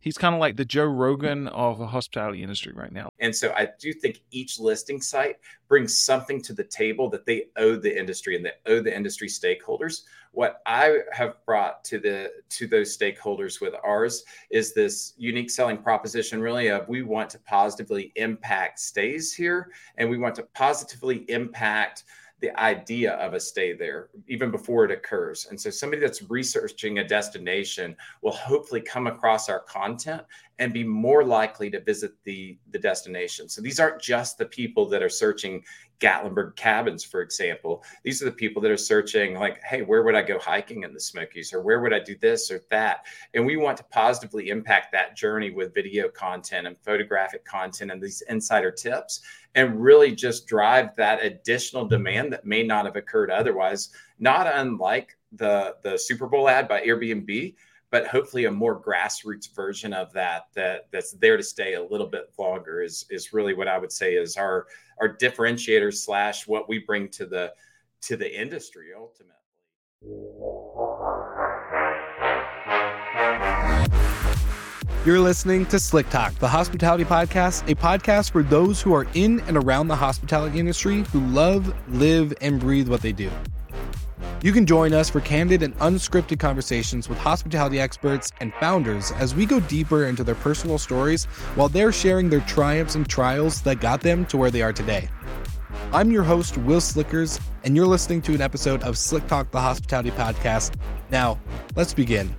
He's kind of like the Joe Rogan of the hospitality industry right now. And so I do think each listing site brings something to the table that they owe the industry and they owe the industry stakeholders. What I have brought to the to those stakeholders with ours is this unique selling proposition really of we want to positively impact stays here and we want to positively impact the idea of a stay there even before it occurs. And so somebody that's researching a destination will hopefully come across our content and be more likely to visit the the destination. So these aren't just the people that are searching Gatlinburg cabins, for example. These are the people that are searching, like, hey, where would I go hiking in the Smokies, or where would I do this or that? And we want to positively impact that journey with video content and photographic content and these insider tips, and really just drive that additional mm-hmm. demand that may not have occurred otherwise. Not unlike the the Super Bowl ad by Airbnb but hopefully a more grassroots version of that that that's there to stay a little bit longer is is really what I would say is our our differentiator slash what we bring to the to the industry ultimately. You're listening to Slick Talk, the hospitality podcast, a podcast for those who are in and around the hospitality industry who love, live, and breathe what they do. You can join us for candid and unscripted conversations with hospitality experts and founders as we go deeper into their personal stories while they're sharing their triumphs and trials that got them to where they are today. I'm your host, Will Slickers, and you're listening to an episode of Slick Talk, the Hospitality Podcast. Now, let's begin.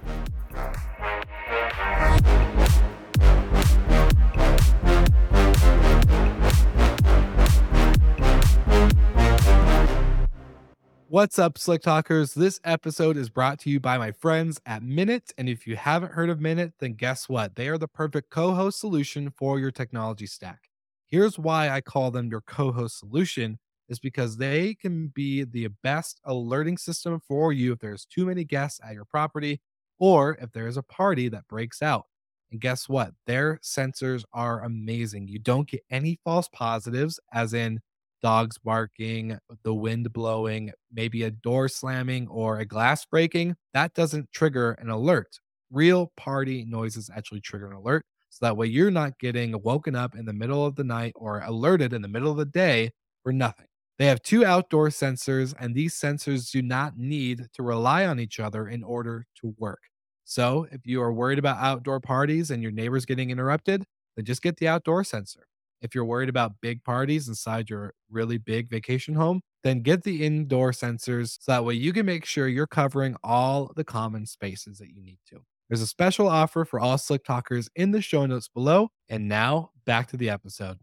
What's up, Slick Talkers? This episode is brought to you by my friends at Minut. And if you haven't heard of Minut, then guess what? They are the perfect co host solution for your technology stack. Here's why I call them your co host solution is because they can be the best alerting system for you if there's too many guests at your property or if there is a party that breaks out. And guess what? Their sensors are amazing. You don't get any false positives, as in dogs barking, the wind blowing, maybe a door slamming or a glass breaking, that doesn't trigger an alert. Real party noises actually trigger an alert. So that way you're not getting woken up in the middle of the night or alerted in the middle of the day for nothing. They have two outdoor sensors, and these sensors do not need to rely on each other in order to work. So, if you are worried about outdoor parties and your neighbors getting interrupted, then just get the outdoor sensor. If you're worried about big parties inside your really big vacation home, then get the indoor sensors so that way you can make sure you're covering all the common spaces that you need to. There's a special offer for all Slick Talkers in the show notes below. And now back to the episode.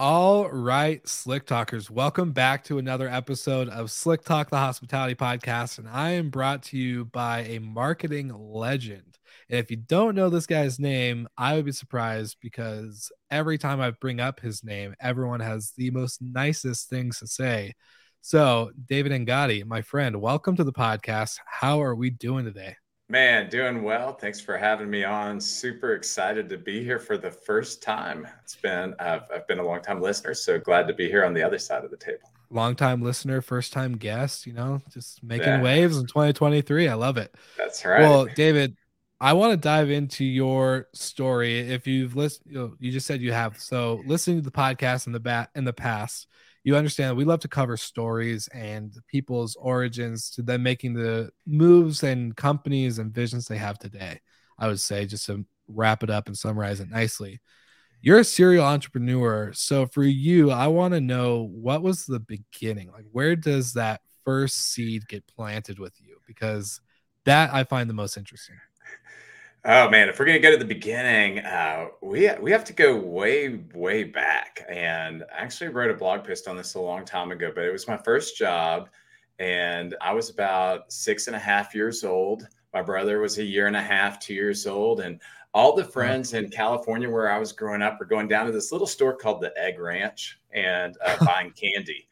All right, Slick Talkers, welcome back to another episode of Slick Talk, the hospitality podcast. And I am brought to you by a marketing legend. And if you don't know this guy's name, I would be surprised because every time I bring up his name, everyone has the most nicest things to say. So, David Angotti, my friend, welcome to the podcast. How are we doing today? Man, doing well. Thanks for having me on. Super excited to be here for the first time. It's been I've, I've been a long time listener, so glad to be here on the other side of the table. Long time listener, first time guest. You know, just making yeah. waves in 2023. I love it. That's right. Well, David, I want to dive into your story. If you've listened, you, know, you just said you have. So listening to the podcast in the bat in the past, you understand we love to cover stories and people's origins to them making the moves and companies and visions they have today. I would say just to wrap it up and summarize it nicely. You're a serial entrepreneur. So for you, I want to know what was the beginning? Like where does that first seed get planted with you? Because that I find the most interesting. Oh man, if we're gonna go to the beginning, uh, we we have to go way way back. And I actually wrote a blog post on this a long time ago, but it was my first job, and I was about six and a half years old. My brother was a year and a half, two years old, and all the friends in California where I was growing up were going down to this little store called the Egg Ranch and uh, buying candy.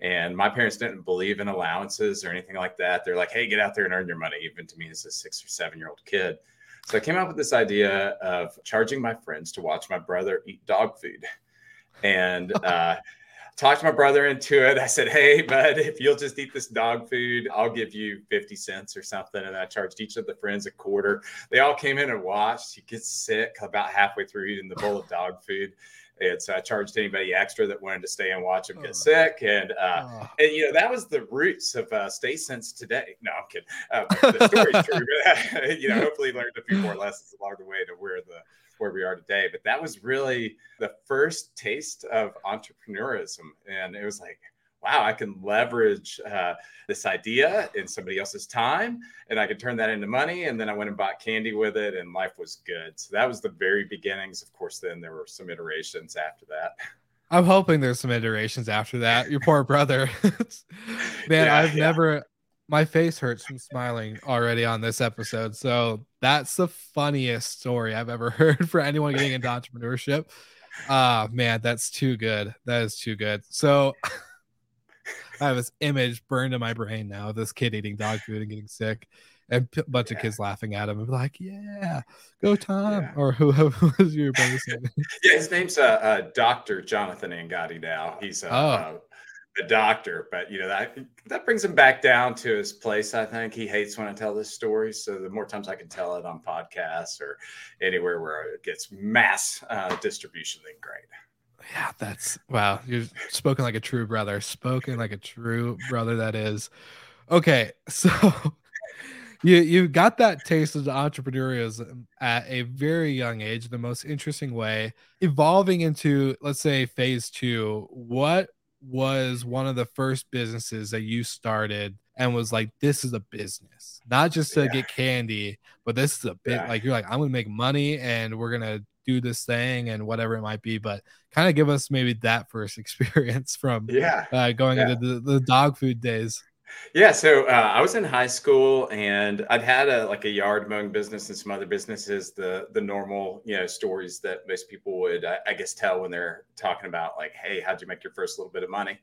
And my parents didn't believe in allowances or anything like that. They're like, "Hey, get out there and earn your money," even to me as a six or seven year old kid. So I came up with this idea of charging my friends to watch my brother eat dog food. And uh, talked my brother into it. I said, Hey, bud, if you'll just eat this dog food, I'll give you 50 cents or something. And I charged each of the friends a quarter. They all came in and watched. He gets sick about halfway through eating the bowl of dog food. So I charged anybody extra that wanted to stay and watch him get oh. sick. And, uh, oh. and, you know, that was the roots of uh, StaySense today. No, I'm kidding. Uh, the story's true. But, you know, hopefully learned a few more lessons along the way to where the, where we are today. But that was really the first taste of entrepreneurism. And it was like, wow, I can leverage uh, this idea in somebody else's time and I could turn that into money. And then I went and bought candy with it and life was good. So that was the very beginnings. Of course, then there were some iterations after that. I'm hoping there's some iterations after that. Your poor brother. Man, yeah, I've yeah. never, my face hurts from smiling already on this episode. So that's the funniest story I've ever heard for anyone getting into entrepreneurship. Ah, uh, man, that's too good. That is too good. So I have this image burned in my brain now of this kid eating dog food and getting sick. And a bunch yeah. of kids laughing at him and like, "Yeah, go Tom!" Yeah. Or who, who was your brother's name? yeah, his name's uh, uh, Doctor Jonathan Angotti. Now he's uh, oh. Uh, a doctor, but you know that that brings him back down to his place. I think he hates when I tell this story. So the more times I can tell it on podcasts or anywhere where it gets mass uh, distribution, then great. Yeah, that's wow. You're spoken like a true brother. Spoken like a true brother. That is okay. So you you got that taste of entrepreneurialism at a very young age, the most interesting way, evolving into let's say phase two. What was one of the first businesses that you started and was like, this is a business, not just to yeah. get candy, but this is a bit yeah. like you're like, I'm gonna make money and we're gonna do this thing and whatever it might be. But kind of give us maybe that first experience from yeah uh, going yeah. into the, the dog food days. Yeah, so uh, I was in high school and I'd had a like a yard mowing business and some other businesses. The the normal you know stories that most people would I, I guess tell when they're talking about like, hey, how'd you make your first little bit of money?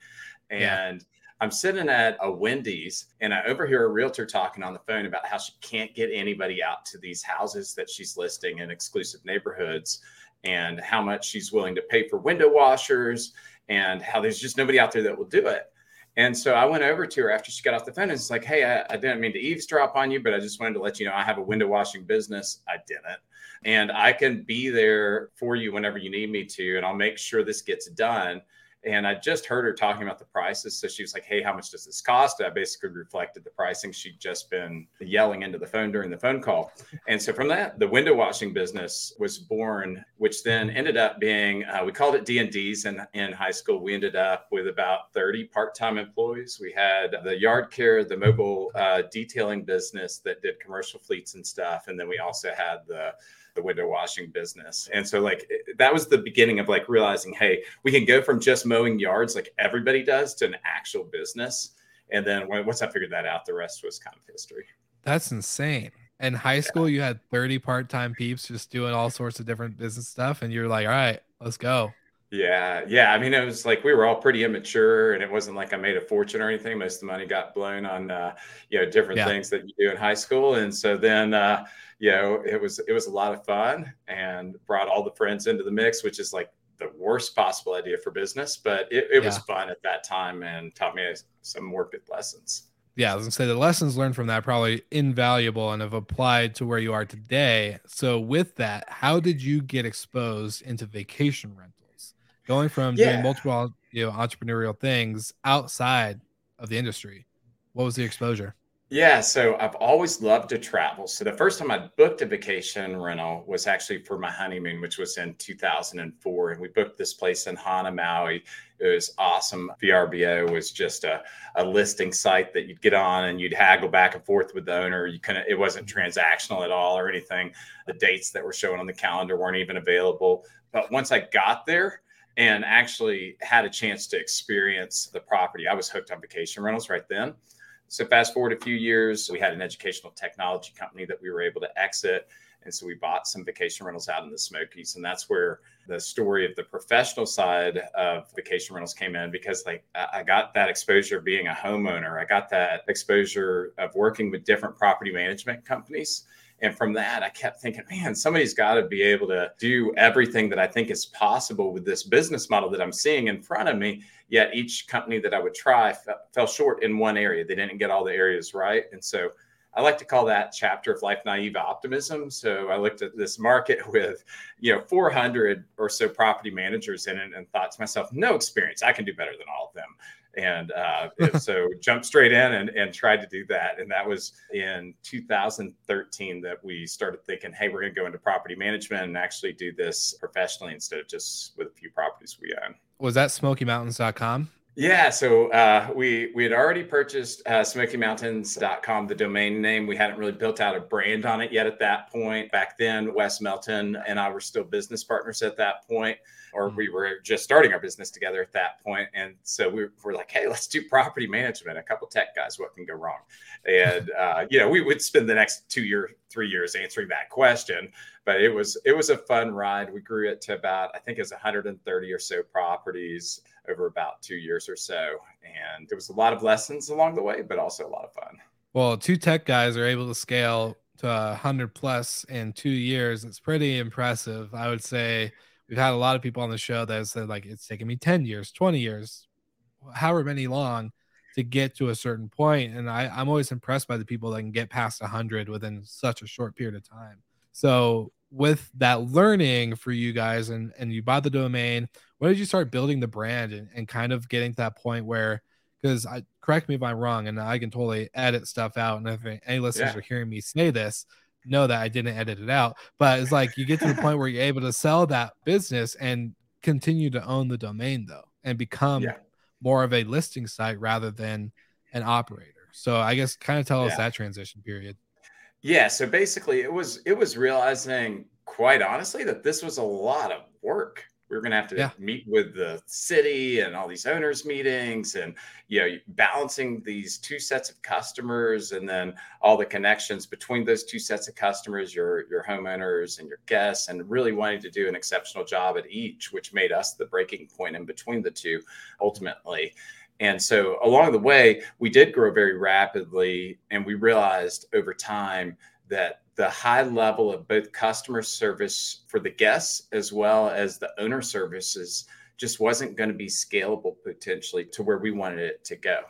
And yeah. I'm sitting at a Wendy's and I overhear a realtor talking on the phone about how she can't get anybody out to these houses that she's listing in exclusive neighborhoods and how much she's willing to pay for window washers and how there's just nobody out there that will do it. And so I went over to her after she got off the phone and it's like, hey, I, I, didn't mean to eavesdrop on you, but I just wanted to let you know I have a window washing business. I didn't. And I can be there for you whenever you need me to, and I'll make sure this gets done. And I just heard her talking about the prices. So she was like, Hey, how much does this cost? I basically reflected the pricing. She'd just been yelling into the phone during the phone call. And so from that, the window washing business was born, which then ended up being, uh, we called it D&Ds in, in high school. We ended up with about 30 part-time employees. We had the yard care, the mobile uh, detailing business that did commercial fleets and stuff. And then we also had the the window washing business. And so like that was the beginning of like realizing, hey, we can go from just mowing yards like everybody does to an actual business. And then once I figured that out, the rest was kind of history. That's insane. In high school, yeah. you had 30 part-time peeps just doing all sorts of different business stuff, and you're like, all right, let's go. Yeah, yeah. I mean, it was like we were all pretty immature, and it wasn't like I made a fortune or anything. Most of the money got blown on, uh, you know, different yeah. things that you do in high school. And so then, uh, you know, it was it was a lot of fun, and brought all the friends into the mix, which is like the worst possible idea for business, but it, it yeah. was fun at that time and taught me some more good lessons. Yeah, I was gonna say the lessons learned from that probably invaluable and have applied to where you are today. So, with that, how did you get exposed into vacation rentals? going from yeah. doing multiple you know entrepreneurial things outside of the industry what was the exposure yeah so i've always loved to travel. So the first time i booked a vacation rental was actually for my honeymoon which was in 2004 and we booked this place in hana maui it was awesome. Vrbo was just a, a listing site that you'd get on and you'd haggle back and forth with the owner. You couldn't it wasn't transactional at all or anything. The dates that were showing on the calendar weren't even available. But once i got there and actually had a chance to experience the property. I was hooked on vacation rentals right then. So fast forward a few years, we had an educational technology company that we were able to exit. And so we bought some vacation rentals out in the Smokies. And that's where the story of the professional side of vacation rentals came in because like I got that exposure being a homeowner. I got that exposure of working with different property management companies And from that, I kept thinking, man, somebody's got to be able to do everything that I think is possible with this business model that I'm seeing in front of me. Yet each company that I would try fell short in one area. They didn't get all the areas right. And so I like to call that chapter of life naive optimism. So I looked at this market with, you know, 400 or so property managers in it and thought to myself, no experience. I can do better than all of them. And uh, so jumped straight in and, and tried to do that. And that was in 2013 that we started thinking, hey, we're going to go into property management and actually do this professionally instead of just with a few properties we own. Was that SmokyMountains.com? Yeah, so uh, we we had already purchased uh, SmokyMountains.com, the domain name. We hadn't really built out a brand on it yet at that point. Back then, Wes Melton and I were still business partners at that point, or mm-hmm. we were just starting our business together at that point. And so we were like, hey, let's do property management. A couple tech guys, what can go wrong? And uh, you know, we would spend the next two year, three years answering that question. But it was it was a fun ride. We grew it to about I think it was 130 or so properties over about two years or so. And there was a lot of lessons along the way, but also a lot of fun. Well, two tech guys are able to scale to 100 plus in two years. It's pretty impressive. I would say we've had a lot of people on the show that said, like, it's taken me 10 years, 20 years, however many long to get to a certain. And I, I'm always impressed by the people that can get past 100 within such a short period of time. So, with that learning for you guys, and, and you bought the domain, when did you start building the brand and, and kind of getting to that point where because I correct me if I'm wrong, and I can totally edit stuff out. And if any listeners yeah. are hearing me say this, know that I didn't edit it out. But it's like you get to the point where you're able to sell that business and continue to own the domain though, and become yeah. more of a listing site rather than an operator. So I guess kind of tell yeah. us that transition period. Yeah. So basically, it was it was realizing quite honestly that this was a lot of work we were going to have to yeah. meet with the city and all these owners meetings and you know balancing these two sets of customers and then all the connections between those two sets of customers your your homeowners and your guests and really wanting to do an exceptional job at each which made us the breaking point in between the two ultimately and so along the way we did grow very rapidly and we realized over time that the high level of both customer service for the guests as well as the owner services just wasn't going to be scalable potentially to where we wanted it to go.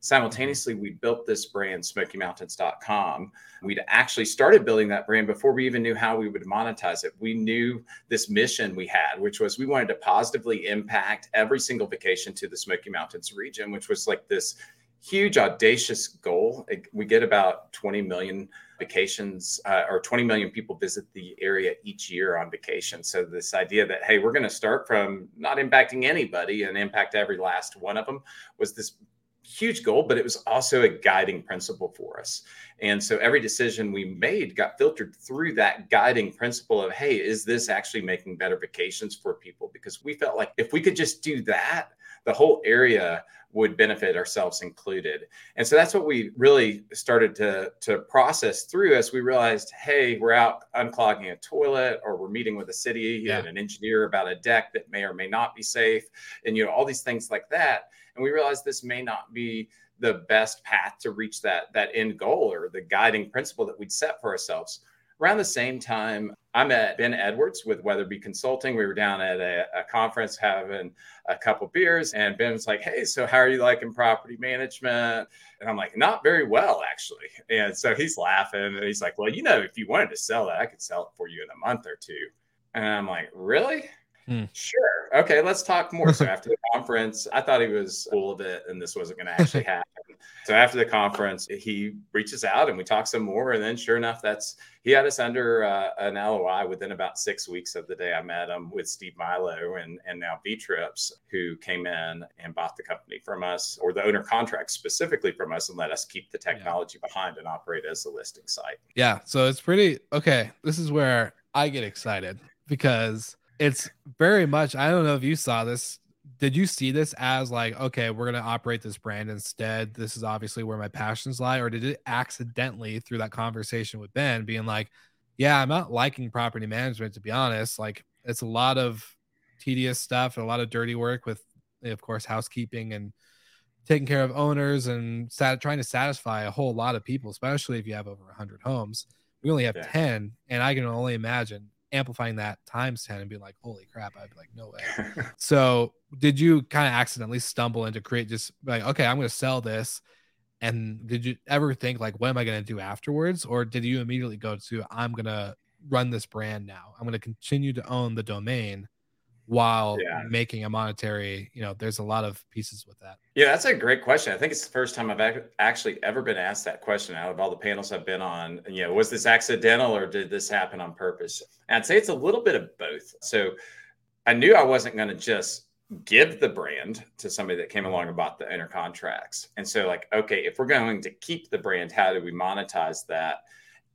Simultaneously, we built this brand, SmokyMountains.com. We'd actually started building that brand before we even knew how we would monetize it. We knew this mission we had, which was we wanted to positively impact every single vacation to the Smoky Mountains region, which was like this huge, audacious goal. We get about 20 million vacations uh, or 20 million people visit the area each year on vacation. So this idea that hey, we're going to start from not impacting anybody and impact every last one of them was this huge goal, but it was also a guiding principle for us. And so every decision we made got filtered through that guiding principle of, hey, is this actually making better vacations for people? Because we felt like if we could just do that, the whole area would benefit ourselves included. And so that's what we really started to, to process through as we realized, hey, we're out unclogging a toilet or we're meeting with a city yeah. and an engineer about a deck that may or may not be safe. And, you know, all these things like that. And we realized this may not be the best path to reach that, that end goal or the guiding principle that we'd set for ourselves. Around the same time, I met Ben Edwards with Weatherby Consulting. We were down at a, a, conference having a couple beers, and Ben was like, Hey, so how are you liking property management? And I'm like, Not very well, actually. And so he's laughing and he's like, Well, you know, if you wanted to sell that, I could sell it for you in a month or two. And I'm like, Really? Hmm. Sure. Okay, let's talk more. So after the conference, I thought he was full of it and this wasn't going to actually happen. so after the conference, he reaches out and we talk some more. And then sure enough, that's he had us under uh, an LOI within about six weeks of the day I met him with Steve Milo and, and now Vtrips, who came in and bought the company from us or the owner contract specifically from us and let us keep the technology yeah. behind and operate as a listing site. Yeah. So it's pretty okay. This is where I get excited because it's very much i don't know if you saw this did you see this as like okay we're going to operate this brand instead this is obviously where my passions lie or did it accidentally through that conversation with ben being like yeah i'm not liking property management to be honest like it's a lot of tedious stuff and a lot of dirty work with of course housekeeping and taking care of owners and sat- trying to satisfy a whole lot of people especially if you have over 100 homes We only have Yeah. 10. And I can only imagine amplifying that times 10 and being like, holy crap. I'd be like, no way. So did you kind of accidentally stumble into create just like, okay, I'm going to sell this? And did you ever think like, what am I going to do afterwards? Or did you immediately go to, I'm going to run this brand now? I'm going to continue to own the domain while Yeah. making a monetary, you know, there's a lot of pieces with that. Yeah, that's a great question. I think it's the first time I've ac- actually ever been asked that question out of all the panels I've been on. You know, was this accidental or did this happen on purpose? And I'd say it's a little bit of both. So I knew I wasn't going to just give the brand to somebody that came along and bought the owner contracts. And so, like, okay, if we're going to keep the brand, how do we monetize that?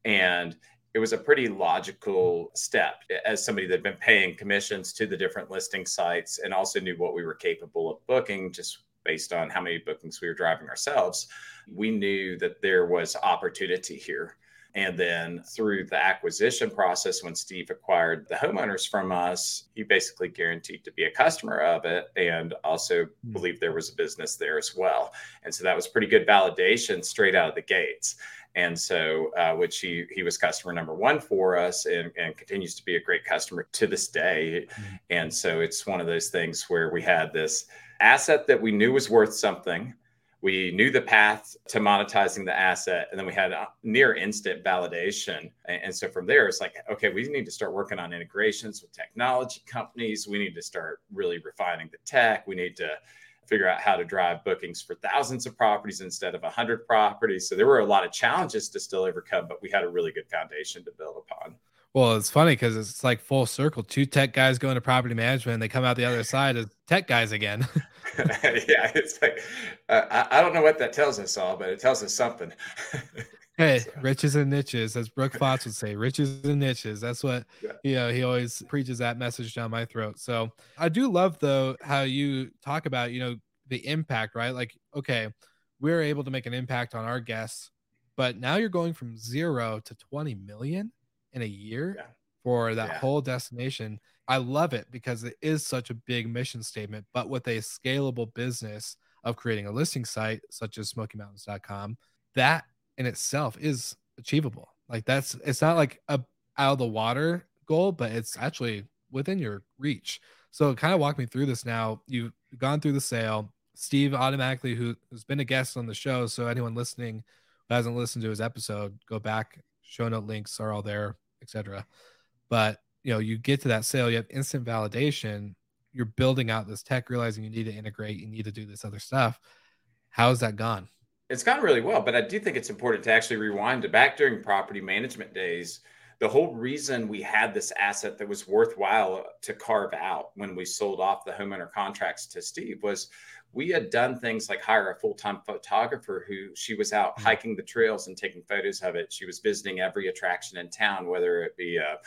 And it was a pretty logical step as somebody that had been paying commissions to the different listing sites and also knew what we were capable of booking just based on how many bookings we were driving ourselves. We knew that there was opportunity here. And then through the acquisition process, when Steve acquired the homeowners from us, he basically guaranteed to be a customer of it and also Hmm. believed there was a business there as well. And so that was pretty good validation straight out of the gates. And so, uh, which he he was customer number one for us, and, and continues to be a great customer to this day. Mhm. And so, it's one of those things where we had this asset that we knew was worth something. We knew the path to monetizing the asset, and then we had a near instant validation. And, and so from there, it's like, okay, we need to start working on integrations with technology companies. We need to start really refining the tech. We need to figure out how to drive bookings for thousands of properties instead of 100 properties. So there were a lot of challenges to still overcome, but we had a really good foundation to build upon. Well, it's funny because it's like full circle. Two tech guys go into property management, and they come out the other side as tech guys again. yeah, it's like, uh, I, I don't know what that tells us all, but it tells us something. hey, riches and niches, as Brooke Fox would say, riches and niches. That's what Yeah. you know. He always preaches that message down my throat. So I do love though how you talk about you know the impact, right? Like, okay, we're able to make an impact on our guests, but now you're going from zero to 20 million in a year Yeah. for that Yeah. whole destination. I love it because it is such a big mission statement, but with a scalable business of creating a listing site such as smokymountains.com, that in itself is achievable. Like that's it's not like a out of the water goal, but it's actually within your reach. So kind of walk me through this now. You've gone through the sale. Steve automatically who has been a guest on the show. So anyone listening who hasn't listened to his episode, go back. Show note links are all there, etc. But you know, you get to that sale, you have instant validation. You're building out this tech, realizing you need to integrate, you need to do this other stuff. How's that gone? It's gone really well, but I do think it's important to actually rewind to back during property management days. The whole reason we had this asset that was worthwhile to carve out when we sold off the homeowner contracts to Steve was we had done things like hire a full-time photographer who she was out Mhm. hiking the trails and taking photos of it. She was visiting every attraction in town, whether it be a,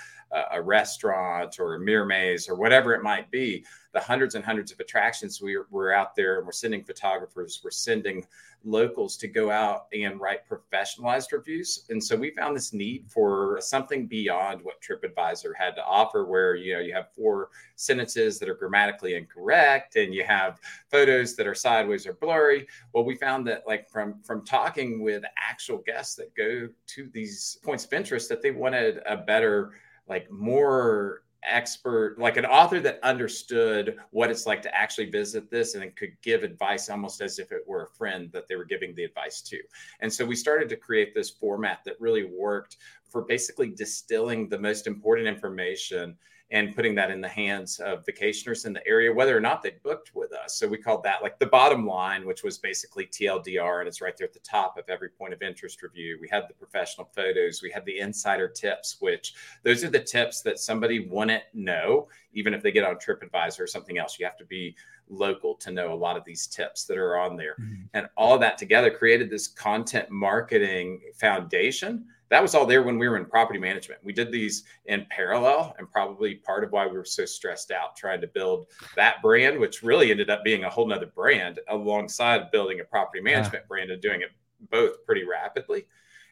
a- restaurant or a mirror maze or whatever it might be. The hundreds and hundreds of attractions we were, were out there and we're sending photographers, we're sending locals to go out and write professionalized reviews. And so we found this need for something beyond what TripAdvisor had to offer, where you know you have four sentences that are grammatically incorrect and you have photos that are sideways or blurry. Well, we found that like from from talking with actual guests that go to these points of interest that they wanted a better, like more expert, like an author that understood what it's like to actually visit this and could give advice almost as if it were a friend that they were giving the advice to. And so we started to create this format that really worked for basically distilling the most important information and putting that in the hands of vacationers in the area, whether or not they booked with us. So we called that like the bottom line, which was basically TLDR, and it's right there at the top of every point of interest review. We had the professional photos, we had the insider tips, which those are the tips that somebody wouldn't know, even if they get on TripAdvisor or something else. You have to be local to know a lot of these tips that are on there. Mm-hmm. And all that together created this content marketing foundation that was all there when we were in property management. We did these in parallel, and probably part of why we were so stressed out trying to build that brand, which really ended up being a whole nother brand alongside building a property management brand and doing it both pretty rapidly.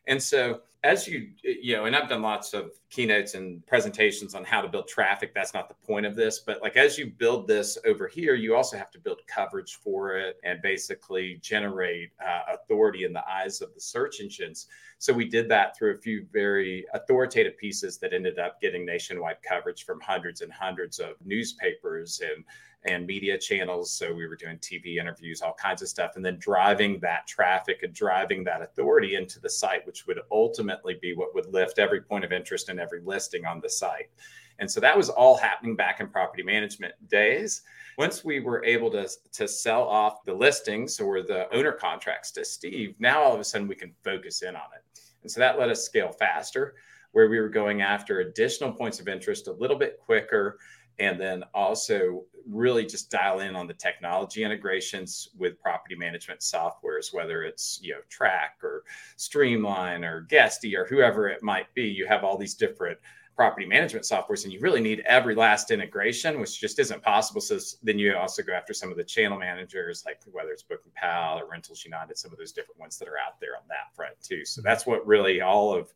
And so as you you know and i've done lots of keynotes and presentations on how to build traffic that's not the point of this but like as you build this over here you also have to build coverage for it and basically generate uh, authority in the eyes of the search engines. So we did that through a few very authoritative pieces that ended up getting nationwide coverage from hundreds and hundreds of newspapers and and media channels. So we were doing TV interviews, all kinds of stuff, and then driving that traffic and driving that authority into the site, which would ultimately be what would lift every point of interest and every listing on the site. And so that was all happening back in property management days. Once we were able to, to sell off the listings or the owner contracts to Steve, now all of a sudden we can focus in on it. And so that let us scale faster, where we were going after additional points of interest a little bit quicker and then also really just dial in on the technology integrations with property management softwares whether it's you know track or streamline or guesty or whoever it might be. You have all these different property management softwares and you really need every last integration which just isn't possible. So then you also go after some of the channel managers like whether it's booking pal or rentals united some of those different ones that are out there on that front too. So mm-hmm. that's what really all of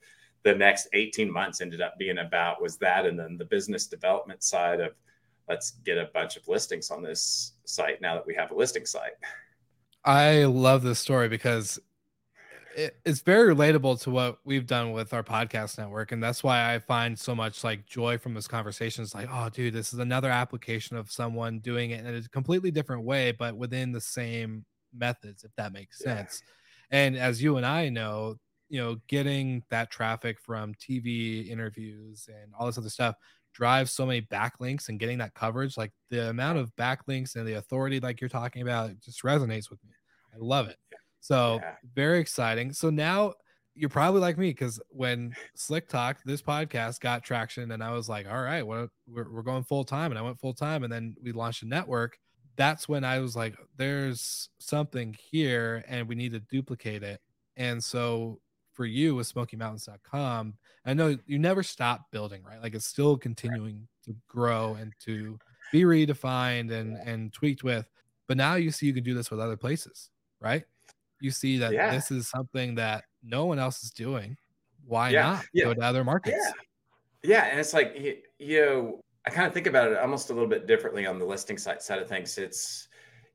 the next 18 months ended up being about was that and then the business development side of let's get a bunch of listings on this site now that we have a listing site i love this story because it, it's very relatable to what we've done with our podcast network and that's why i find so much like joy from this conversation it's like oh dude this is another application of someone doing it in a completely different way but within the same methods if that makes sense yeah. and as you and i know you know getting that traffic from tv interviews and all this other stuff drives so many backlinks and getting that coverage like the amount of backlinks and the authority like you're talking about just resonates with me. I love it. So yeah. very exciting. So now you're probably like me because when slick talk this podcast got traction and i was like all right well we're, we're going full time and i went full time and then we launched a network that's when i was like there's something here and we need to duplicate it. And so for you with smokymountains.com i know you never stop building right? Like it's still continuing to grow and to be redefined and and tweaked with but now you see you can do this with other places right? You see that yeah. this is something that no one else is doing. Why yeah. not yeah. go to other markets? Yeah. Yeah and it's like you know i kind of think about it almost a little bit differently on the listing site side of things. It's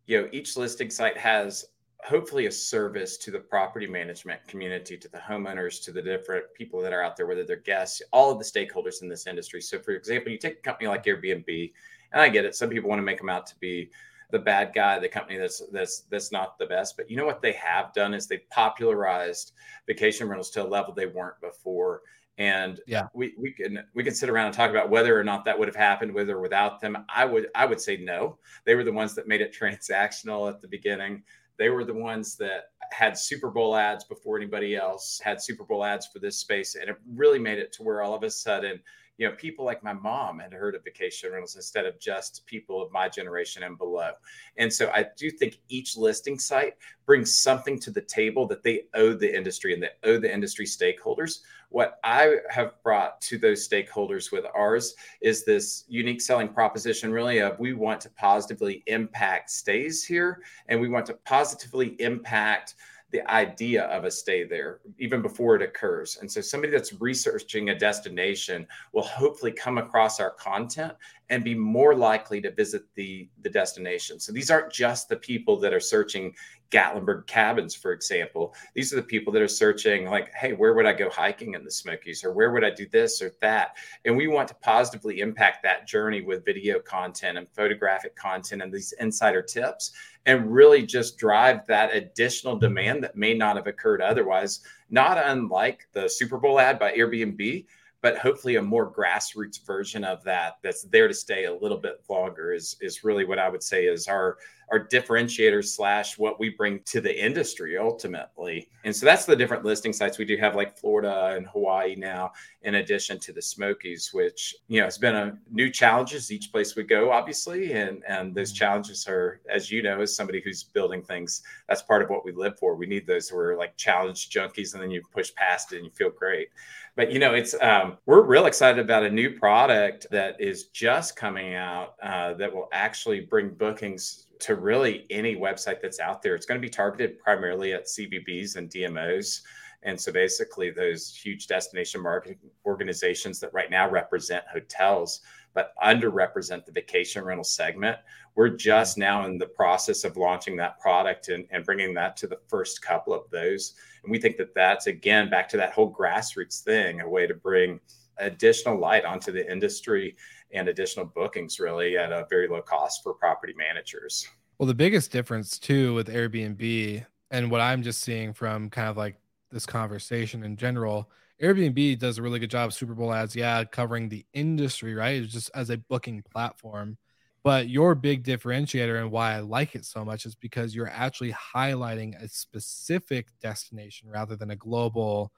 you know each listing site has hopefully a service to the property management community, to the homeowners, to the different people that are out there, whether they're guests, all of the stakeholders in this industry. So, for example, you take a company like Airbnb, and I get it. Some people want to make them out to be the bad guy, the company that's that's that's not the best. But you know what they have done is they've popularized vacation rentals to a level they weren't before. And yeah, we, we can we can sit around and talk about whether or not that would have happened with or without them. I would I would say no. They were the ones that made it transactional at the beginning. They were the ones that had Super Bowl ads before anybody else had Super Bowl ads for this space. And it really made it to where all of a sudden you know, people like my mom had heard of vacation rentals instead of just people of my generation and below. And so I do think each listing site brings something to the table that they owe the industry and they owe the industry stakeholders. What I have brought to those stakeholders with ours is this unique selling proposition really of we want to positively impact stays here and we want to positively impact the idea of a stay there even before it occurs. And so somebody that's researching a destination will hopefully come across our content and be more likely to visit the the destination. So these aren't just the people that are searching Gatlinburg cabins, for example. These are the people that are searching, like, hey, where would I go hiking in the Smokies, or where would I do this or that? And we want to positively impact that journey with video content and photographic content and these insider tips, and really just drive that additional demand that may not have occurred otherwise. Not unlike the Super Bowl ad by Airbnb but hopefully a more grassroots version of that that's there to stay a little bit longer is is really what I would say is our our differentiators slash what we bring to the industry ultimately. And so that's the different listing sites we do have like Florida and Hawaii now, in addition to the Smokies, which you know has been a new challenges each place we go, obviously. And and those challenges are, as you know, as somebody who's building things, that's part of what we live for. We need those who are like challenge junkies and then you push past it and you feel great but you know it's um, we're real excited about a new product that is just coming out uh, that will actually bring bookings to really any website that's out there. It's going to be targeted primarily at CVBs and DMOs. And so basically, those huge destination marketing organizations that right now represent hotels, but underrepresent the vacation rental segment, we're just now in the process of launching that product and, and bringing that to the first couple of those. And we think that that's, again, back to that whole grassroots thing, a way to bring additional light onto the industry and additional bookings really at a very low cost for property managers. Well, the biggest difference too with Airbnb and what I'm just seeing from kind of like this conversation in general, Airbnb does a really good job of Super Bowl ads, yeah, covering the industry, right? It's just as a booking platform. But your big differentiator and why I like it so much is because you're actually highlighting a specific destination rather than a global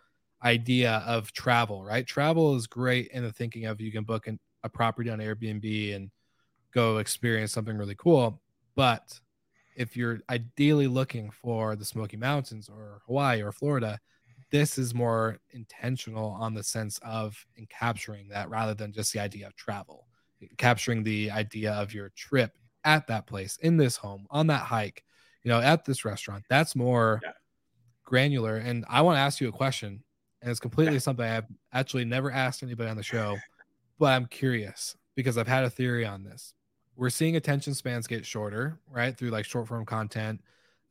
idea of travel, right? Travel is great in the thinking of you can book an, a property on Airbnb and go experience something really cool. But if you're ideally looking for the Smoky Mountains or Hawaii or Florida, this is more intentional on the sense of in capturing that rather than just the idea of travel, capturing the idea of your trip at that place, in this home, on that hike, you know, at this restaurant. That's more yeah. granular. And I want to ask you a question, and it's completely yeah. something I've actually never asked anybody on the show, but I'm curious because I've had a theory on this we're seeing attention spans get shorter, right? Through like short form content,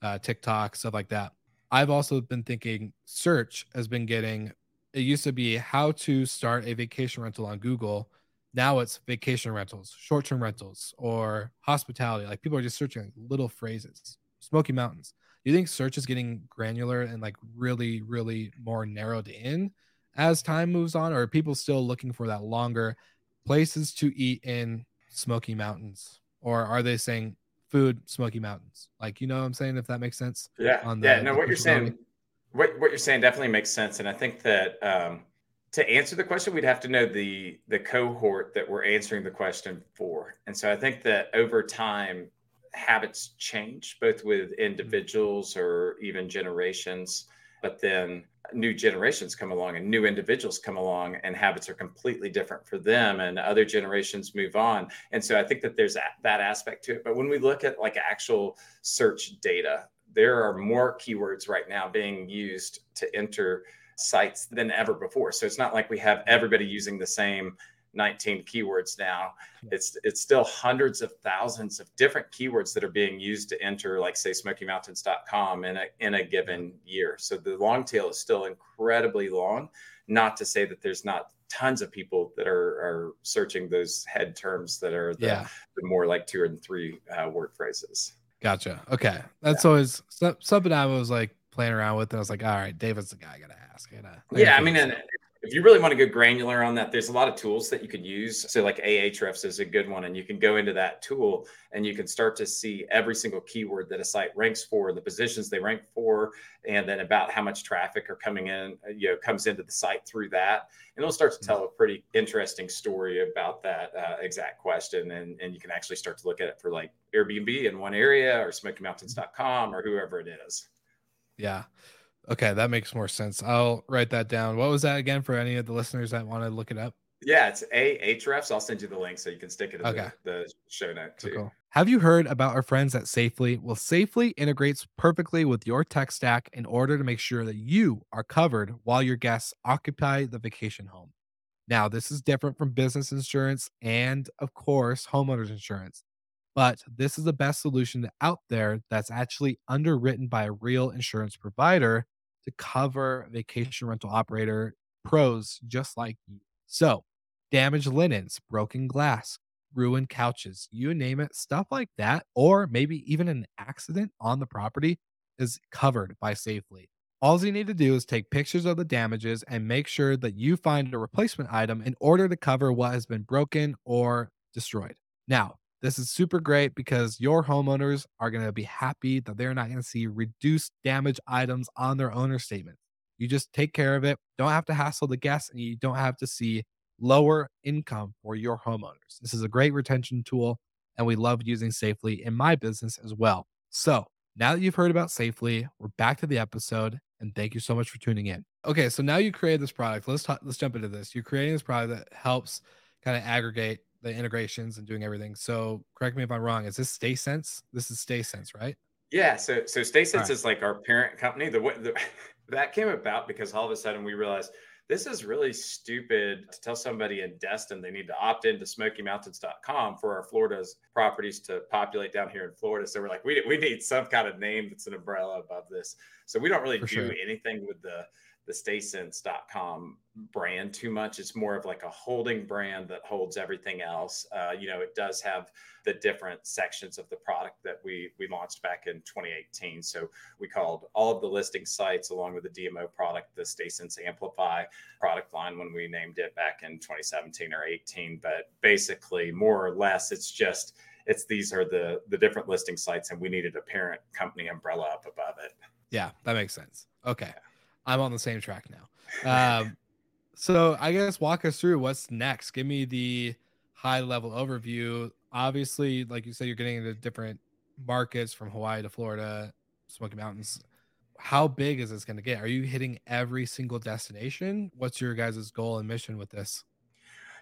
uh, TikTok, stuff like that. I've also been thinking search has been getting, it used to be how to start a vacation rental on Google. Now it's vacation rentals, short term rentals, or hospitality. Like people are just searching little phrases. Smoky Mountains. Do you think search is getting granular and like really, really more narrowed in as time moves on? Or are people still looking for that longer places to eat in Smoky Mountains, or are they saying food Smoky Mountains? Like, you know what I'm saying? If that makes sense. Yeah. On the, yeah. No, what you're saying, what, what you're saying definitely makes sense. And I think that um, to answer the question, we'd have to know the the cohort that we're answering the question for. And so I think that over time, habits change both with mm-hmm. individuals or even generations. But then new generations come along and new individuals come along and habits are completely different for them and other generations move on. And so i think that there's that aspect to it. But when we look at like actual search data there are more keywords right now being used to enter sites than ever before. So it's not like we have everybody using the same 19 keywords now. It's it's still hundreds of thousands of different keywords that are being used to enter, like say SmokyMountains.com in a in a given year. So the long tail is still incredibly long. Not to say that there's not tons of people that are are searching those head terms that are the, yeah. the more like two and three uh, word phrases. Gotcha. Okay, that's yeah. always something I was like playing around with. And I was like, all right, David's the guy I gotta ask. I gotta, I yeah, I mean, and if you really want to go granular on that, there's a lot of tools that you could use. So, like Ahrefs is a good one, and you can go into that tool and you can start to see every single keyword that a site ranks for, the positions they rank for, and then about how much traffic are coming in, you know, comes into the site through that, and it'll start to tell a pretty interesting story about that uh, exact question, and and you can actually start to look at it for like Airbnb in one area or SmokyMountains.com or whoever it is. Yeah. Okay, that makes more sense. I'll write that down. What was that again for any of the listeners that want to look it up? Yeah, it's Ahrefs. I'll send you the link so you can stick it in okay. the, the, show note too. Cool. Have you heard about our friends at Safely? Well, Safely integrates perfectly with your tech stack in order to make sure that you are covered while your guests occupy the vacation home. Now, this is different from business insurance and, of course, homeowners insurance but this is the best solution out there that's actually underwritten by a real insurance provider to cover vacation rental operator pros just like you. So, damaged linens, broken glass, ruined couches, you name it, stuff like that, or maybe even an accident on the property is covered by Safely. All you need to do is take pictures of the damages and make sure that you find a replacement item in order to cover what has been broken or destroyed. Now, this is super great because your homeowners are going to be happy that they're not going to see reduced damage items on their owner statement. You just take care of it. Don't have to hassle the guests and you don't have to see lower income for your homeowners. This is a great retention tool and we love using Safely in my business as well. So, now that you've heard about Safely, we're back to the episode and thank you so much for tuning in. Okay, so now you created this product. Let's talk, let's jump into this. You're creating this product that helps kind of aggregate the integrations and doing everything. So correct me if I'm wrong. Is this StaySense? This is StaySense, right? Yeah. So so StaySense right. is like our parent company. The, the That came about because all of a sudden we realized this is really stupid to tell somebody in Destin they need to opt into SmokyMountains.com for our Florida's properties to populate down here in Florida. So we're like, we, we need some kind of name that's an umbrella above this. So we don't really for do sure. anything with the the staysense.com brand too much. It's more of like a holding brand that holds everything else. Uh, you know, it does have the different sections of the product that we we launched back in 2018. So we called all of the listing sites along with the DMO product the StaySense Amplify product line when we named it back in 2017 or 18. But basically, more or less, it's just it's these are the the different listing sites, and we needed a parent company umbrella up above it. Yeah, that makes sense. Okay. Yeah. I'm on the same track now. Um, so I guess walk us through what's next. Give me the high level overview. Obviously, like you said, you're getting into different markets from Hawaii to Florida, Smoky Mountains. How big is this going to get? Are you hitting every single destination? What's your guys' goal and mission with this?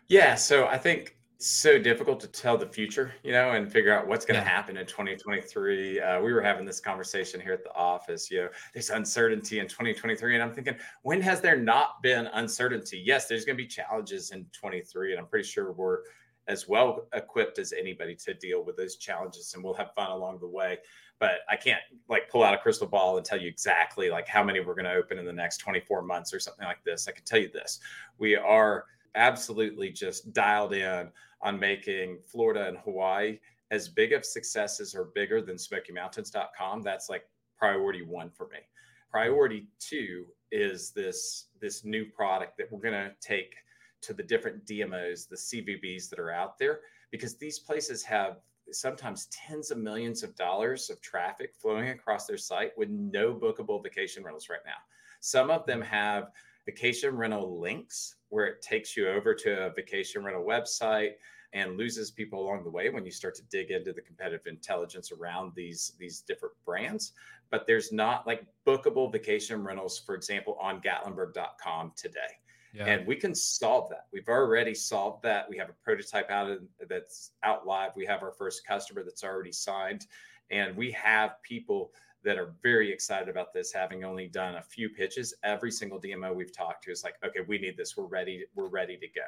Yeah, so I think so difficult to tell the future, you know, and figure out what's going to yeah. happen in 2023. Uh, we were having this conversation here at the office, you know, there's uncertainty in 2023. And I'm thinking, when has there not been uncertainty? Yes, there's going to be challenges in 23. And I'm pretty sure we're as well equipped as anybody to deal with those challenges and we'll have fun along the way. But I can't like pull out a crystal ball and tell you exactly like how many we're going to open in the next 24 months or something like this. I can tell you this we are absolutely just dialed in on making Florida and Hawaii as big of successes or bigger than SmokyMountains.com. That's like priority one for me. Priority two is this this new product that we're going to take to the different DMOs, the CVBs that are out there, because these places have sometimes tens of millions of dollars of traffic flowing across their site with no bookable vacation rentals right now. Some of them mm-hmm. have vacation rental links where it takes you over to a vacation rental website and loses people along the way when you start to dig into the competitive intelligence around these these different brands. But there's not like bookable vacation rentals for example on gatlinburg.com today. Yeah. and we can solve that. We've already solved that. We have a prototype out of, that's out live. We have our first customer that's already signed. And we have people that are very excited about this, having only done a few pitches. Every single DMO we've talked to is like, okay, we need this. We're ready. We're ready to go.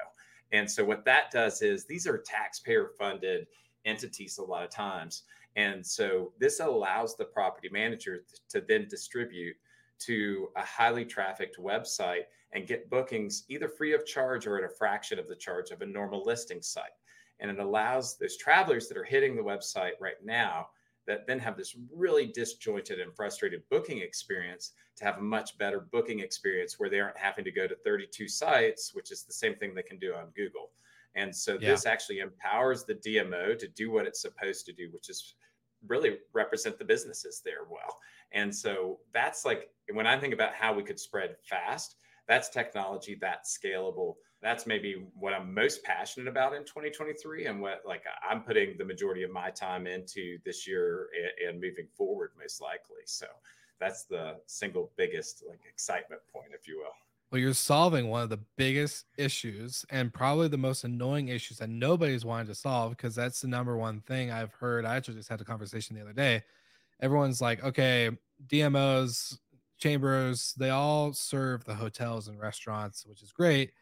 And so what that does is these are taxpayer funded entities a lot of times. And so this allows the property manager to then distribute to a highly trafficked website and get bookings either free of charge or at a fraction of the charge of a normal listing site. And it allows those travelers that are hitting the website right now that then have this really disjointed and frustrated booking experience to have a much better booking experience where they aren't having to go to 32 sites, which is the same thing they can do on Google. And so yeah. this actually empowers the DMO to do what it's supposed to do, which is really represent the businesses there well. And so that's like when I think about how we could spread fast, that's technology, that's scalable that's maybe what I'm most passionate about in 2023 and what like I'm putting the majority of my time into this year and, and moving forward most likely. So that's the single biggest like excitement point, if you will. Well, you're solving one of the biggest issues and probably the most annoying issues that nobody's wanted to solve because that's the number one thing I've heard. I actually just had a conversation the other day. Everyone's like, okay, DMOs, chambers, they all serve the hotels and restaurants, which is great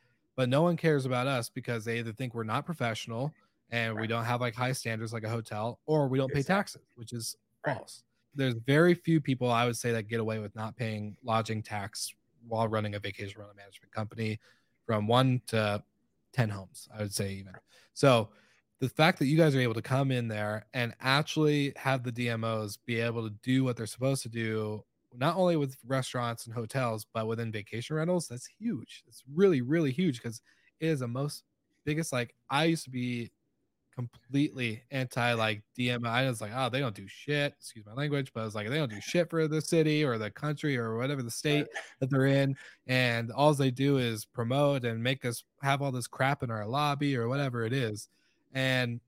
but no one cares about us because they either think we're not professional and right. we don't have like high standards like a hotel or we don't pay taxes which is right. false there's very few people i would say that get away with not paying lodging tax while running a vacation rental management company from one to 10 homes i would say even so the fact that you guys are able to come in there and actually have the dmos be able to do what they're supposed to do not only with restaurants and hotels, but within vacation rentals, that's huge. It's really, really huge because it is the most biggest. Like I used to be completely anti like DMI. I was like, oh, they don't do shit. Excuse my language, but I was like, they don't do shit for the city or the country or whatever the state that they're in. And all they do is promote and make us have all this crap in our lobby or whatever it is. And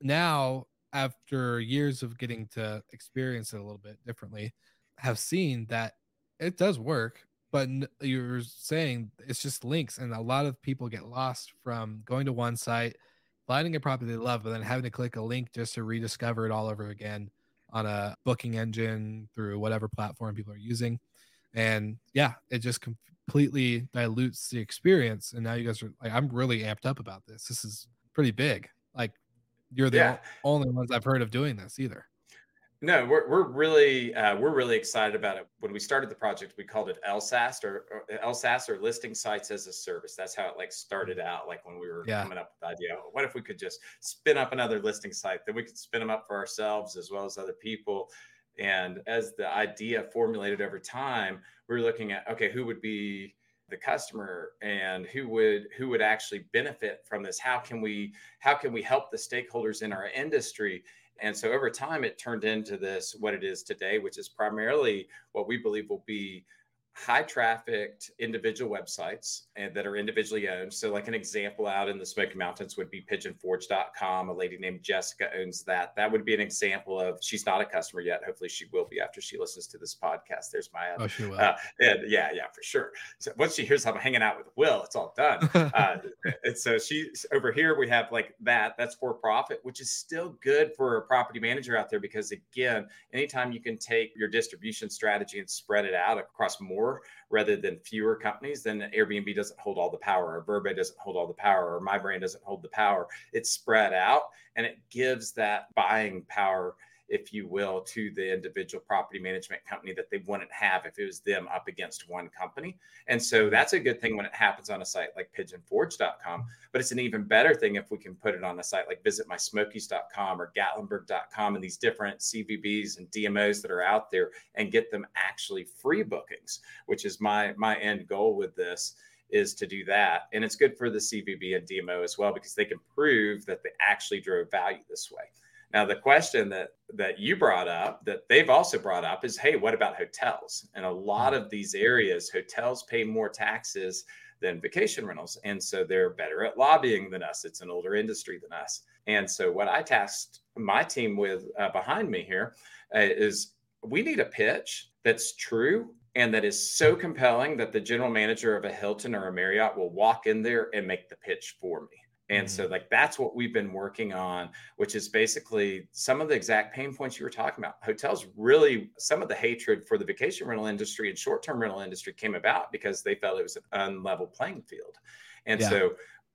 now, after years of getting to experience it a little bit differently, have seen that it does work but you're saying it's just links and a lot of people get lost from going to one site finding a property they love but then having to click a link just to rediscover it all over again on a booking engine through whatever platform people are using And yeah, it just completely dilutes the experience. And now you guys are like, I'm really amped up about this. This is pretty big. Like you're the yeah. only ones I've heard of doing this either. No, we're, we're really uh, we're really excited about it. When we started the project, we called it LSAS or, or LSAS or Listing Sites as a Service. That's how it like started out. Like when we were yeah. coming up with the idea, what if we could just spin up another listing site? Then we could spin them up for ourselves as well as other people. And as the idea formulated over time, we were looking at okay, who would be the customer and who would who would actually benefit from this how can we how can we help the stakeholders in our industry and so over time it turned into this what it is today which is primarily what we believe will be high trafficked individual websites and that are individually owned. So, like an example out in the Smoky Mountains would be pigeonforge.com. A lady named Jessica owns that. That would be an example of she's not a customer yet. Hopefully, she will be after she listens to this podcast. There's my oh, she will. Uh, and yeah, yeah, for sure. So once she hears I'm hanging out with Will, it's all done. uh, and so she's over here. We have like that. That's for profit, which is still good for a property manager out there because again, anytime you can take your distribution strategy and spread it out across more more rather than fewer companies, then Airbnb doesn't hold all the power, or Vrbo doesn't hold all the power, or my brand doesn't hold the power. It's spread out and it gives that buying power if you will, to the individual property management company that they wouldn't have if it was them up against one company. And so that's a good thing when it happens on a site like pigeonforge.com. But it's an even better thing if we can put it on a site like visitmysmokies.com or gatlinburg.com and these different CVBs and DMOs that are out there and get them actually free bookings, which is my my end goal with this is to do that. And it's good for the CVB and DMO as well because they can prove that they actually drove value this way. Now, the question that that you brought up, that they've also brought up, is, hey, what about hotels? And a lot of these areas, hotels pay more taxes than vacation rentals, and so they're better at lobbying than us. It's an older industry than us. And so, what I tasked my team with uh, behind me here uh, is we need a pitch that's true and that is so compelling that the general manager of a Hilton or a Marriott will walk in there and make the pitch for me. And mm-hmm. so, like, that's what we've been working on, which is basically some of the exact pain points you were talking about. Hotels really, some of the hatred for the vacation rental industry and short term rental industry came about because they felt it was an unlevel playing field. And yeah. so,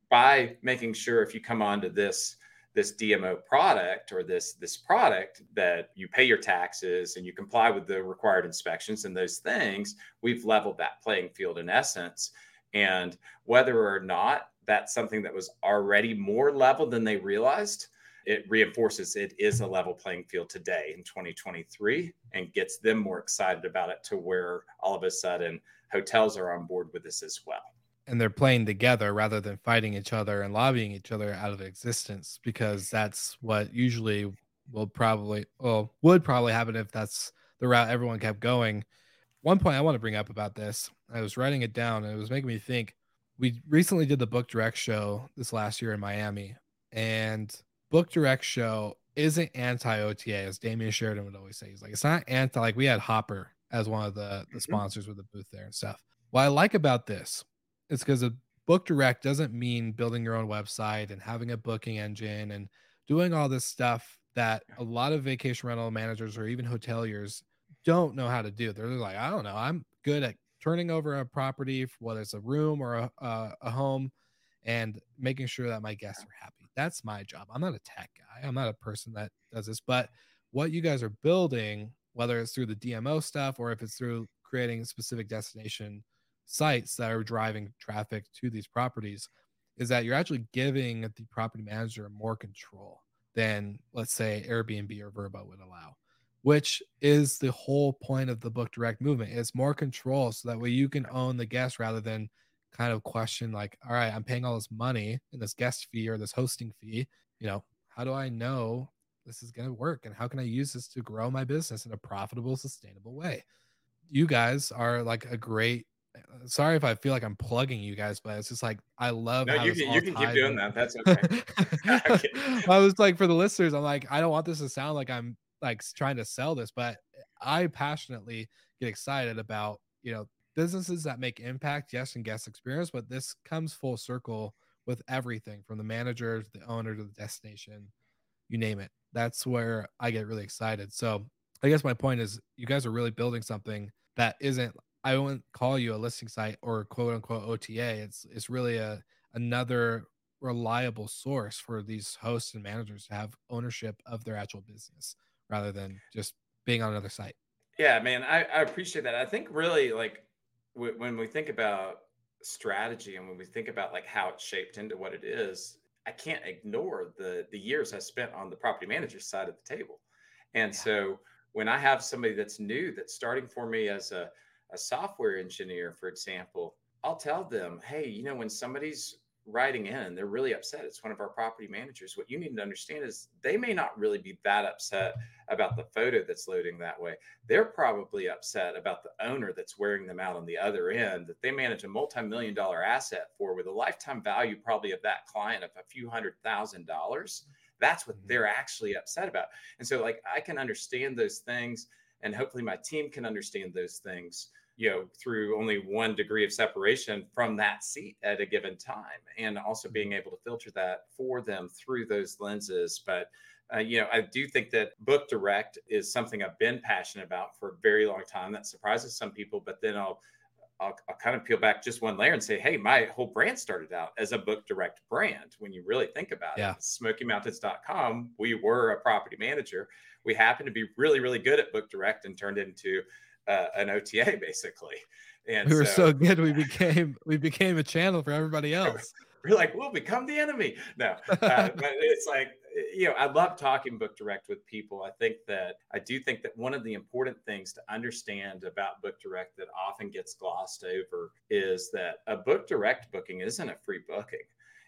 by making sure if you come onto this, this DMO product or this this product that you pay your taxes and you comply with the required inspections and those things, we've leveled that playing field in essence. And whether or not that's something that was already more level than they realized, it reinforces it is a level playing field today in 2023 and gets them more excited about it to where all of a sudden hotels are on board with this as well. And they're playing together rather than fighting each other and lobbying each other out of existence because that's what usually will probably, well, would probably happen if that's the route everyone kept going. One point I want to bring up about this, I was writing it down and it was making me think we recently did the book direct show this last year in Miami, and book direct show isn't anti OTA as Damian Sheridan would always say. He's like, it's not anti. Like we had Hopper as one of the the mm-hmm. sponsors with the booth there and stuff. What I like about this is because a book direct doesn't mean building your own website and having a booking engine and doing all this stuff that a lot of vacation rental managers or even hoteliers don't know how to do. They're like, I don't know, I'm good at turning over a property, whether it's a room or a, a, a home, and making sure that my guests are happy. That's my job. I'm not a tech guy. I'm not a person that does this, but what you guys are building, whether it's through the DMO stuff or if it's through creating specific destination sites that are driving traffic to these properties, is that you're actually giving the property manager more control than, let's say, Airbnb or Vrbo would allow which is the whole point of the book direct movement. It's more control so that way you can own the guest rather than kind of question like, all right, I'm paying all this money and this guest fee or this hosting fee. You know, how do I know this is going to work and how can I use this to grow my business in a profitable, sustainable way? You guys are like a great. Uh, sorry if I feel like I'm plugging you guys, but it's just like I love. No, you can, you can keep doing in. that. That's okay. I was like for the listeners, I'm like I don't want this to sound like I'm like trying to sell this, but I passionately get excited about, you know, businesses that make impact, yes, and guest experience, but this comes full circle with everything from the manager to the owner to the destination, you name it. That's where I get really excited. So I guess my point is you guys are really building something that isn't I wouldn't call you a listing site or quote unquote OTA. It's it's really a another reliable source for these hosts and managers to have ownership of their actual business rather than just being on another site. Yeah, man, I, I appreciate that. I think really like w- when we think about strategy and when we think about like how it's shaped into what it is, I can't ignore the the years I spent on the property manager side of the table. And yeah. so when I have somebody that's new that's starting for me as a, a software engineer, for example, I'll tell them, hey, you know, when somebody's writing in they're really upset it's one of our property managers. What you need to understand is they may not really be that upset about the photo that's loading that way. They're probably upset about the owner that's wearing them out on the other end that they manage a multi-million dollar asset for with a lifetime value probably of that client of a few hundred thousand dollars. That's what mm-hmm. they're actually upset about. And so like i can understand those things and hopefully my team can understand those things you know through only one degree of separation from that seat at a given time and also being able to filter that for them through those lenses but uh, you know i do think that book direct is something i've been passionate about for a very long time that surprises some people but then i'll I'll, I'll, kind of peel back just one layer and say, hey, my whole brand started out as a book direct brand. When you really think about yeah. it, smokymountains.com, we were a property manager. We happened to be really, really good at book direct and turned into uh, an OTA basically. And we were so, so, good, we became we became a channel for everybody else. we're like, we'll become the enemy. No, uh, but it's like you know, I love talking book direct with people. I think that I do think that one of the important things to understand about book direct that often gets glossed over is that a book direct booking isn't a free booking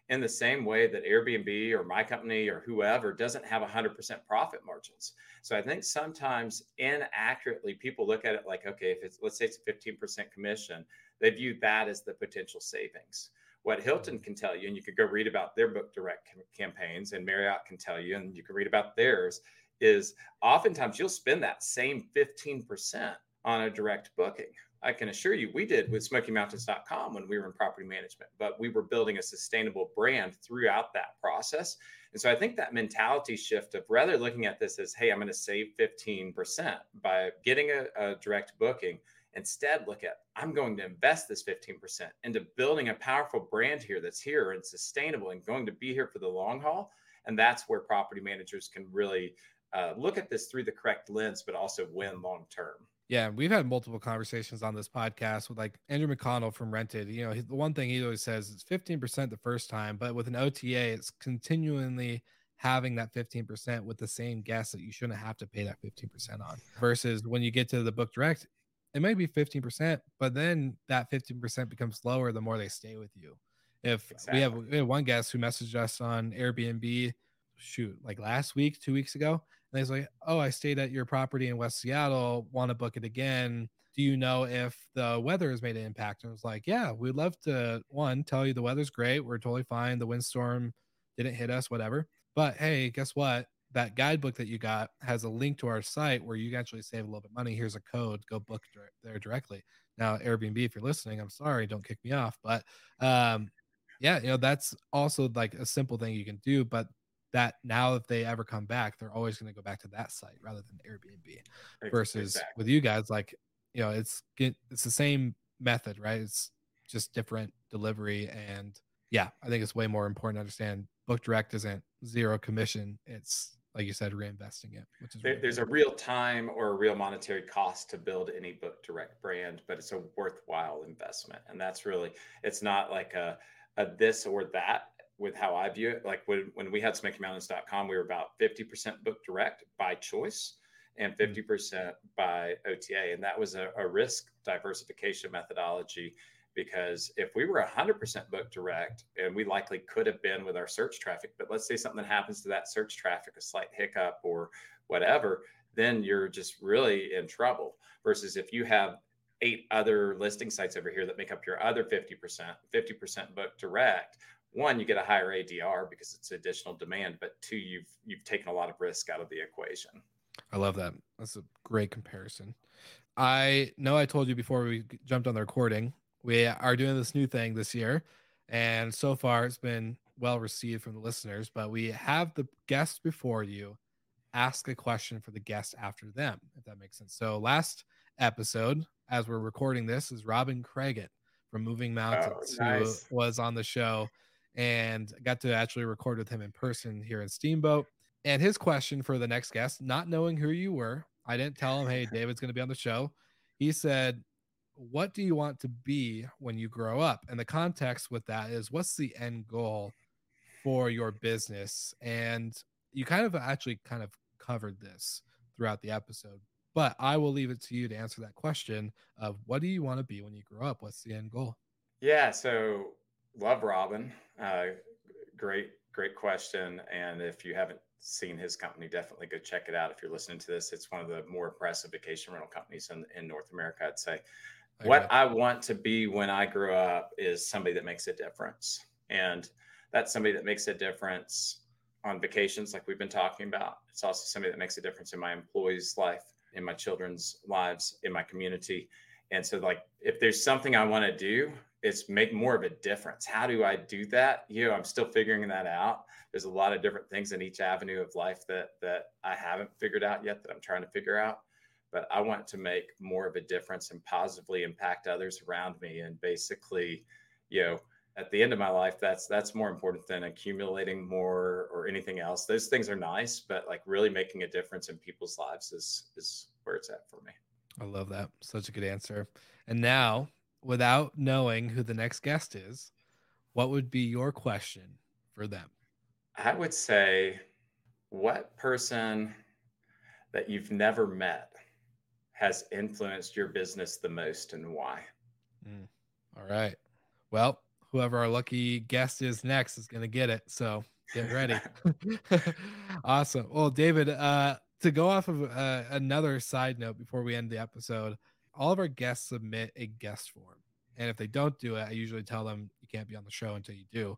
in the same way that Airbnb or my company or whoever doesn't have 100% profit margins. So I think sometimes inaccurately people look at it like, okay, if it's let's say it's a 15% commission, they view that as the potential savings. What Hilton can tell you, and you could go read about their book direct campaigns, and Marriott can tell you, and you can read about theirs, is oftentimes you'll spend that same 15% on a direct booking. I can assure you, we did with SmokyMountains.com when we were in property management, but we were building a sustainable brand throughout that process. And so I think that mentality shift of rather looking at this as, hey, I'm going to save 15% by getting a, a direct booking, instead look at, I'm going to invest this 15% into building a powerful brand here that's here and sustainable and going to be here for the long haul. And that's where property managers can really uh, look at this through the correct lens, but also win long term. Yeah, we've had multiple conversations on this podcast with like Andrew McConnell from Rented. You know, the one thing he always says is 15% the first time, but with an OTA, it's continually having that 15% with the same guest that you shouldn't have to pay that 15% on. Versus when you get to the book direct, it might be 15%, but then that 15% becomes lower the more they stay with you. If exactly. we, have, we have one guest who messaged us on Airbnb, shoot, like last week, two weeks ago, and he's like, "Oh, I stayed at your property in West Seattle. Want to book it again? Do you know if the weather has made an impact?" And I was like, "Yeah, we'd love to one tell you the weather's great. We're totally fine. The windstorm didn't hit us, whatever. But hey, guess what? That guidebook that you got has a link to our site where you can actually save a little bit of money. Here's a code. Go book there directly. Now, Airbnb, if you're listening, I'm sorry, don't kick me off, but um, yeah, you know that's also like a simple thing you can do. But that now if they ever come back, they're always going to go back to that site rather than Airbnb. Versus exactly. with you guys, like you know, it's it's the same method, right? It's just different delivery, and yeah, I think it's way more important to understand. Book direct isn't zero commission; it's like you said, reinvesting it. Which is there, really there's a real time or a real monetary cost to build any book direct brand, but it's a worthwhile investment, and that's really it's not like a a this or that with how I view it. Like when, when we had SmokyMountains.com, we were about 50% book direct by choice and 50% mm. by OTA. And that was a, a, risk diversification methodology because if we were 100% book direct, and we likely could have been with our search traffic, but let's say something happens to that search traffic, a slight hiccup or whatever, then you're just really in trouble. Versus if you have eight other listing sites over here that make up your other 50%, 50% book direct, one, you get a higher ADR because it's additional demand, but two, you've you've taken a lot of risk out of the equation. I love that. That's a great comparison. I know I told you before we jumped on the recording, we are doing this new thing this year, and so far it's been well received from the listeners. But we have the guest before you ask a question for the guest after them, if that makes sense. So last episode, as we're recording this, is Robin Craigen from Moving oh, Mountains, Oh, nice. who was on the show and got to actually record with him in person here in Steamboat. And his question for the next guest, not knowing who you were, I didn't tell him, hey, David's going to be on the show. He said, What do you want to be when you grow up? And the context with that is, what's the end goal for your business? And you kind of actually kind of covered this throughout the episode, but I will leave it to you to answer that question of what do you want to be when you grow up? What's the end goal? Yeah, so love Robin. Uh, great, great question. And if you haven't seen his company, definitely go check it out. If you're listening to this, it's one of the more impressive vacation rental companies in, in North America, I'd say. What I want to be when I grow up is somebody that makes a difference. And that's somebody that makes a difference on vacations, like we've been talking about. It's also somebody that makes a difference in my employees' life, in my children's lives, in my community. And so, like, if there's something I want to do, it's make more of a difference. How do I do that? You know, I'm still figuring that out. There's a lot of different things in each avenue of life that that I haven't figured out yet that I'm trying to figure out. But I want to make more of a difference and positively impact others around me. And basically, you know, at the end of my life, that's that's more important than accumulating more or anything else. Those things are nice, but like really making a difference in people's lives is is where it's at for me. I love that. Such a good answer. And now, without knowing who the next guest is, what would be your question for them? I would say, what person that you've never met has influenced your business the most and why? Mm. All right. Well, whoever our lucky guest is next is going to get it. So get ready. awesome. Well, David, uh, to go off of uh, another side note before we end the episode, all of our guests submit a guest form. And if they don't do it, I usually tell them you can't be on the show until you do.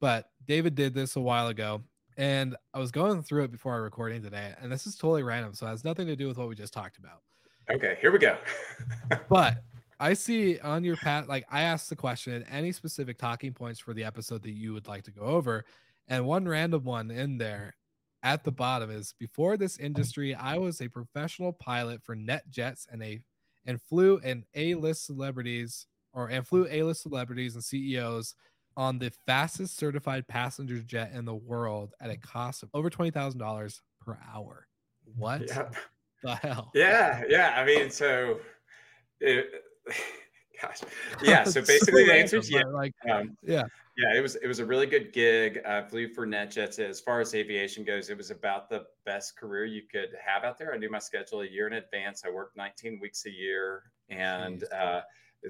But David did this a while ago, and I was going through it before our recording today, and this is totally random, so it has nothing to do with what we just talked about. Okay, here we go. but I see on your pat, like I asked the question, any specific talking points for the episode that you would like to go over? And one random one in there at the bottom is before this mm-hmm. industry, I was a professional pilot for NetJets and a and flew an A-list celebrities or and flew A-list celebrities and CEOs on the fastest certified passenger jet in the world at a cost of over twenty thousand dollars per hour. What Yeah. the hell? Yeah, yeah. I mean, so, it, gosh, yeah. So basically, the random, answer is yeah. Like, Um, yeah. Yeah, it was it was a really good gig. I flew for NetJets. As far as aviation goes, it was about the best career you could have out there. I knew my schedule a year in advance. I worked 19 weeks a year, and uh,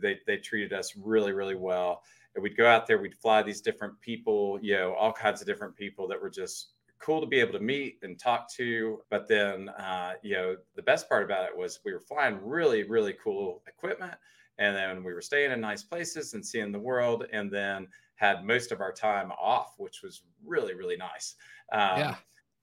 they they treated us really really well. And we'd go out there, we'd fly these different people, you know, all kinds of different people that were just cool to be able to meet and talk to. But then, uh, you know, the best part about it was we were flying really really cool equipment, and then we were staying in nice places and seeing the world, and then had most of our time off, which was really, really nice. Um, Yeah.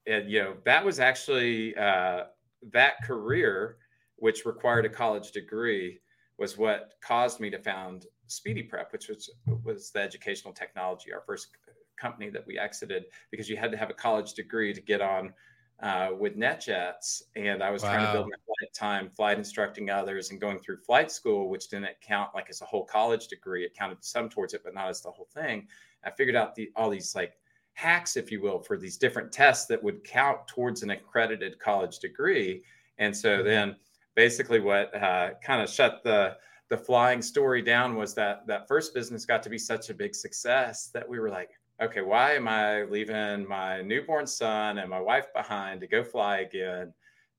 And, you know, that was actually uh, that career, which required a college degree, was what caused me to found Speedy Prep, which was, was the educational technology, our first company that we exited because you had to have a college degree to get on uh, with NetJets. And I was trying to build my flight time, flight instructing others, and going through flight school, which didn't count like as a whole college degree. It counted some towards it, but not as the whole thing. I figured out the all these like hacks, if you will, for these different tests that would count towards an accredited college degree. And so Mhm. then basically what uh, kind of shut the the flying story down was that that first business got to be such a big success that we were like okay why am i leaving my newborn son and my wife behind to go fly again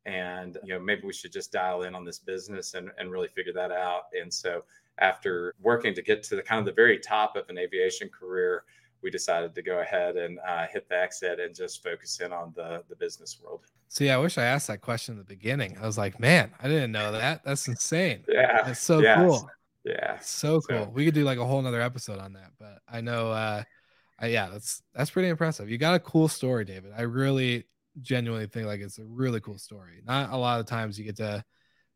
and you know maybe we should just dial in on this business and, and really figure that out and so after working to get to the kind of the very top of an aviation career we decided to go ahead and uh, hit the exit and just focus in on the the business world See, I wish I asked that question in the beginning. I was like, man, I didn't know that. That's insane. yeah That's so Yes. cool. yeah So So- cool. We could do like a whole nother episode on that, but I know uh I, yeah, that's that's pretty impressive. You got a cool story, David. I really genuinely think like it's a really cool story. Not a lot of times you get to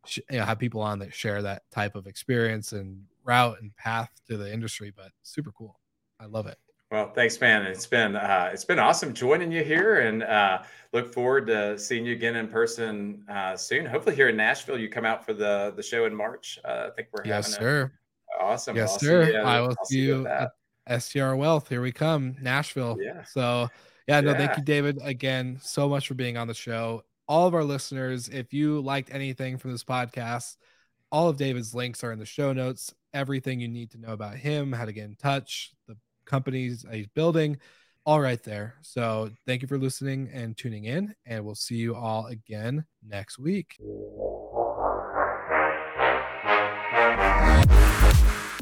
sh- you know have people on that share that type of experience and route and path to the industry, but super cool. I love it. Well, thanks, man. It's been uh, it's been awesome joining you here, and uh, look forward to seeing you again in person uh, soon. Hopefully, here in Nashville, you come out for the the show in March. Uh, I think we're yes, having sir. A, awesome. Yes, I'll sir. You, I will I'll see you at STR Wealth. Here we come, Nashville. Yeah. So yeah, no, yeah. thank you, David, again so much for being on the show. All of our listeners, if you liked anything from this podcast, all of David's links are in the show notes. Everything you need to know about him, how to get in touch, the companies he's building, all right there. So thank you for listening and tuning in, and we'll see you all again next week.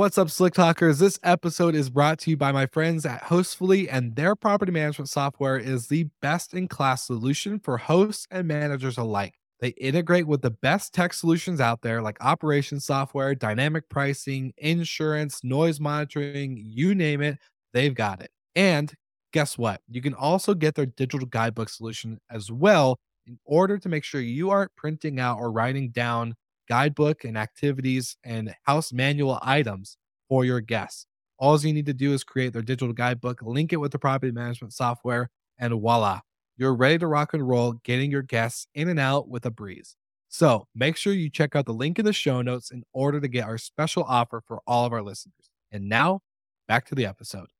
What's up, Slick Talkers? This episode is brought to you by my friends at Hostfully, and their property management software is the best in class solution for hosts and managers alike. They integrate with the best tech solutions out there like operations software, dynamic pricing, insurance, noise monitoring, you name it, they've got it. And guess what? You can also get their digital guidebook solution as well in order to make sure you aren't printing out or writing down guidebook and activities and house manual items for your guests. All you need to do is create their digital guidebook, link it with the property management software, and voila, you're ready to rock and roll, getting your guests in and out with a breeze. So make sure you check out the link in the show notes in order to get our special offer for all of our listeners. And now, back to the episode.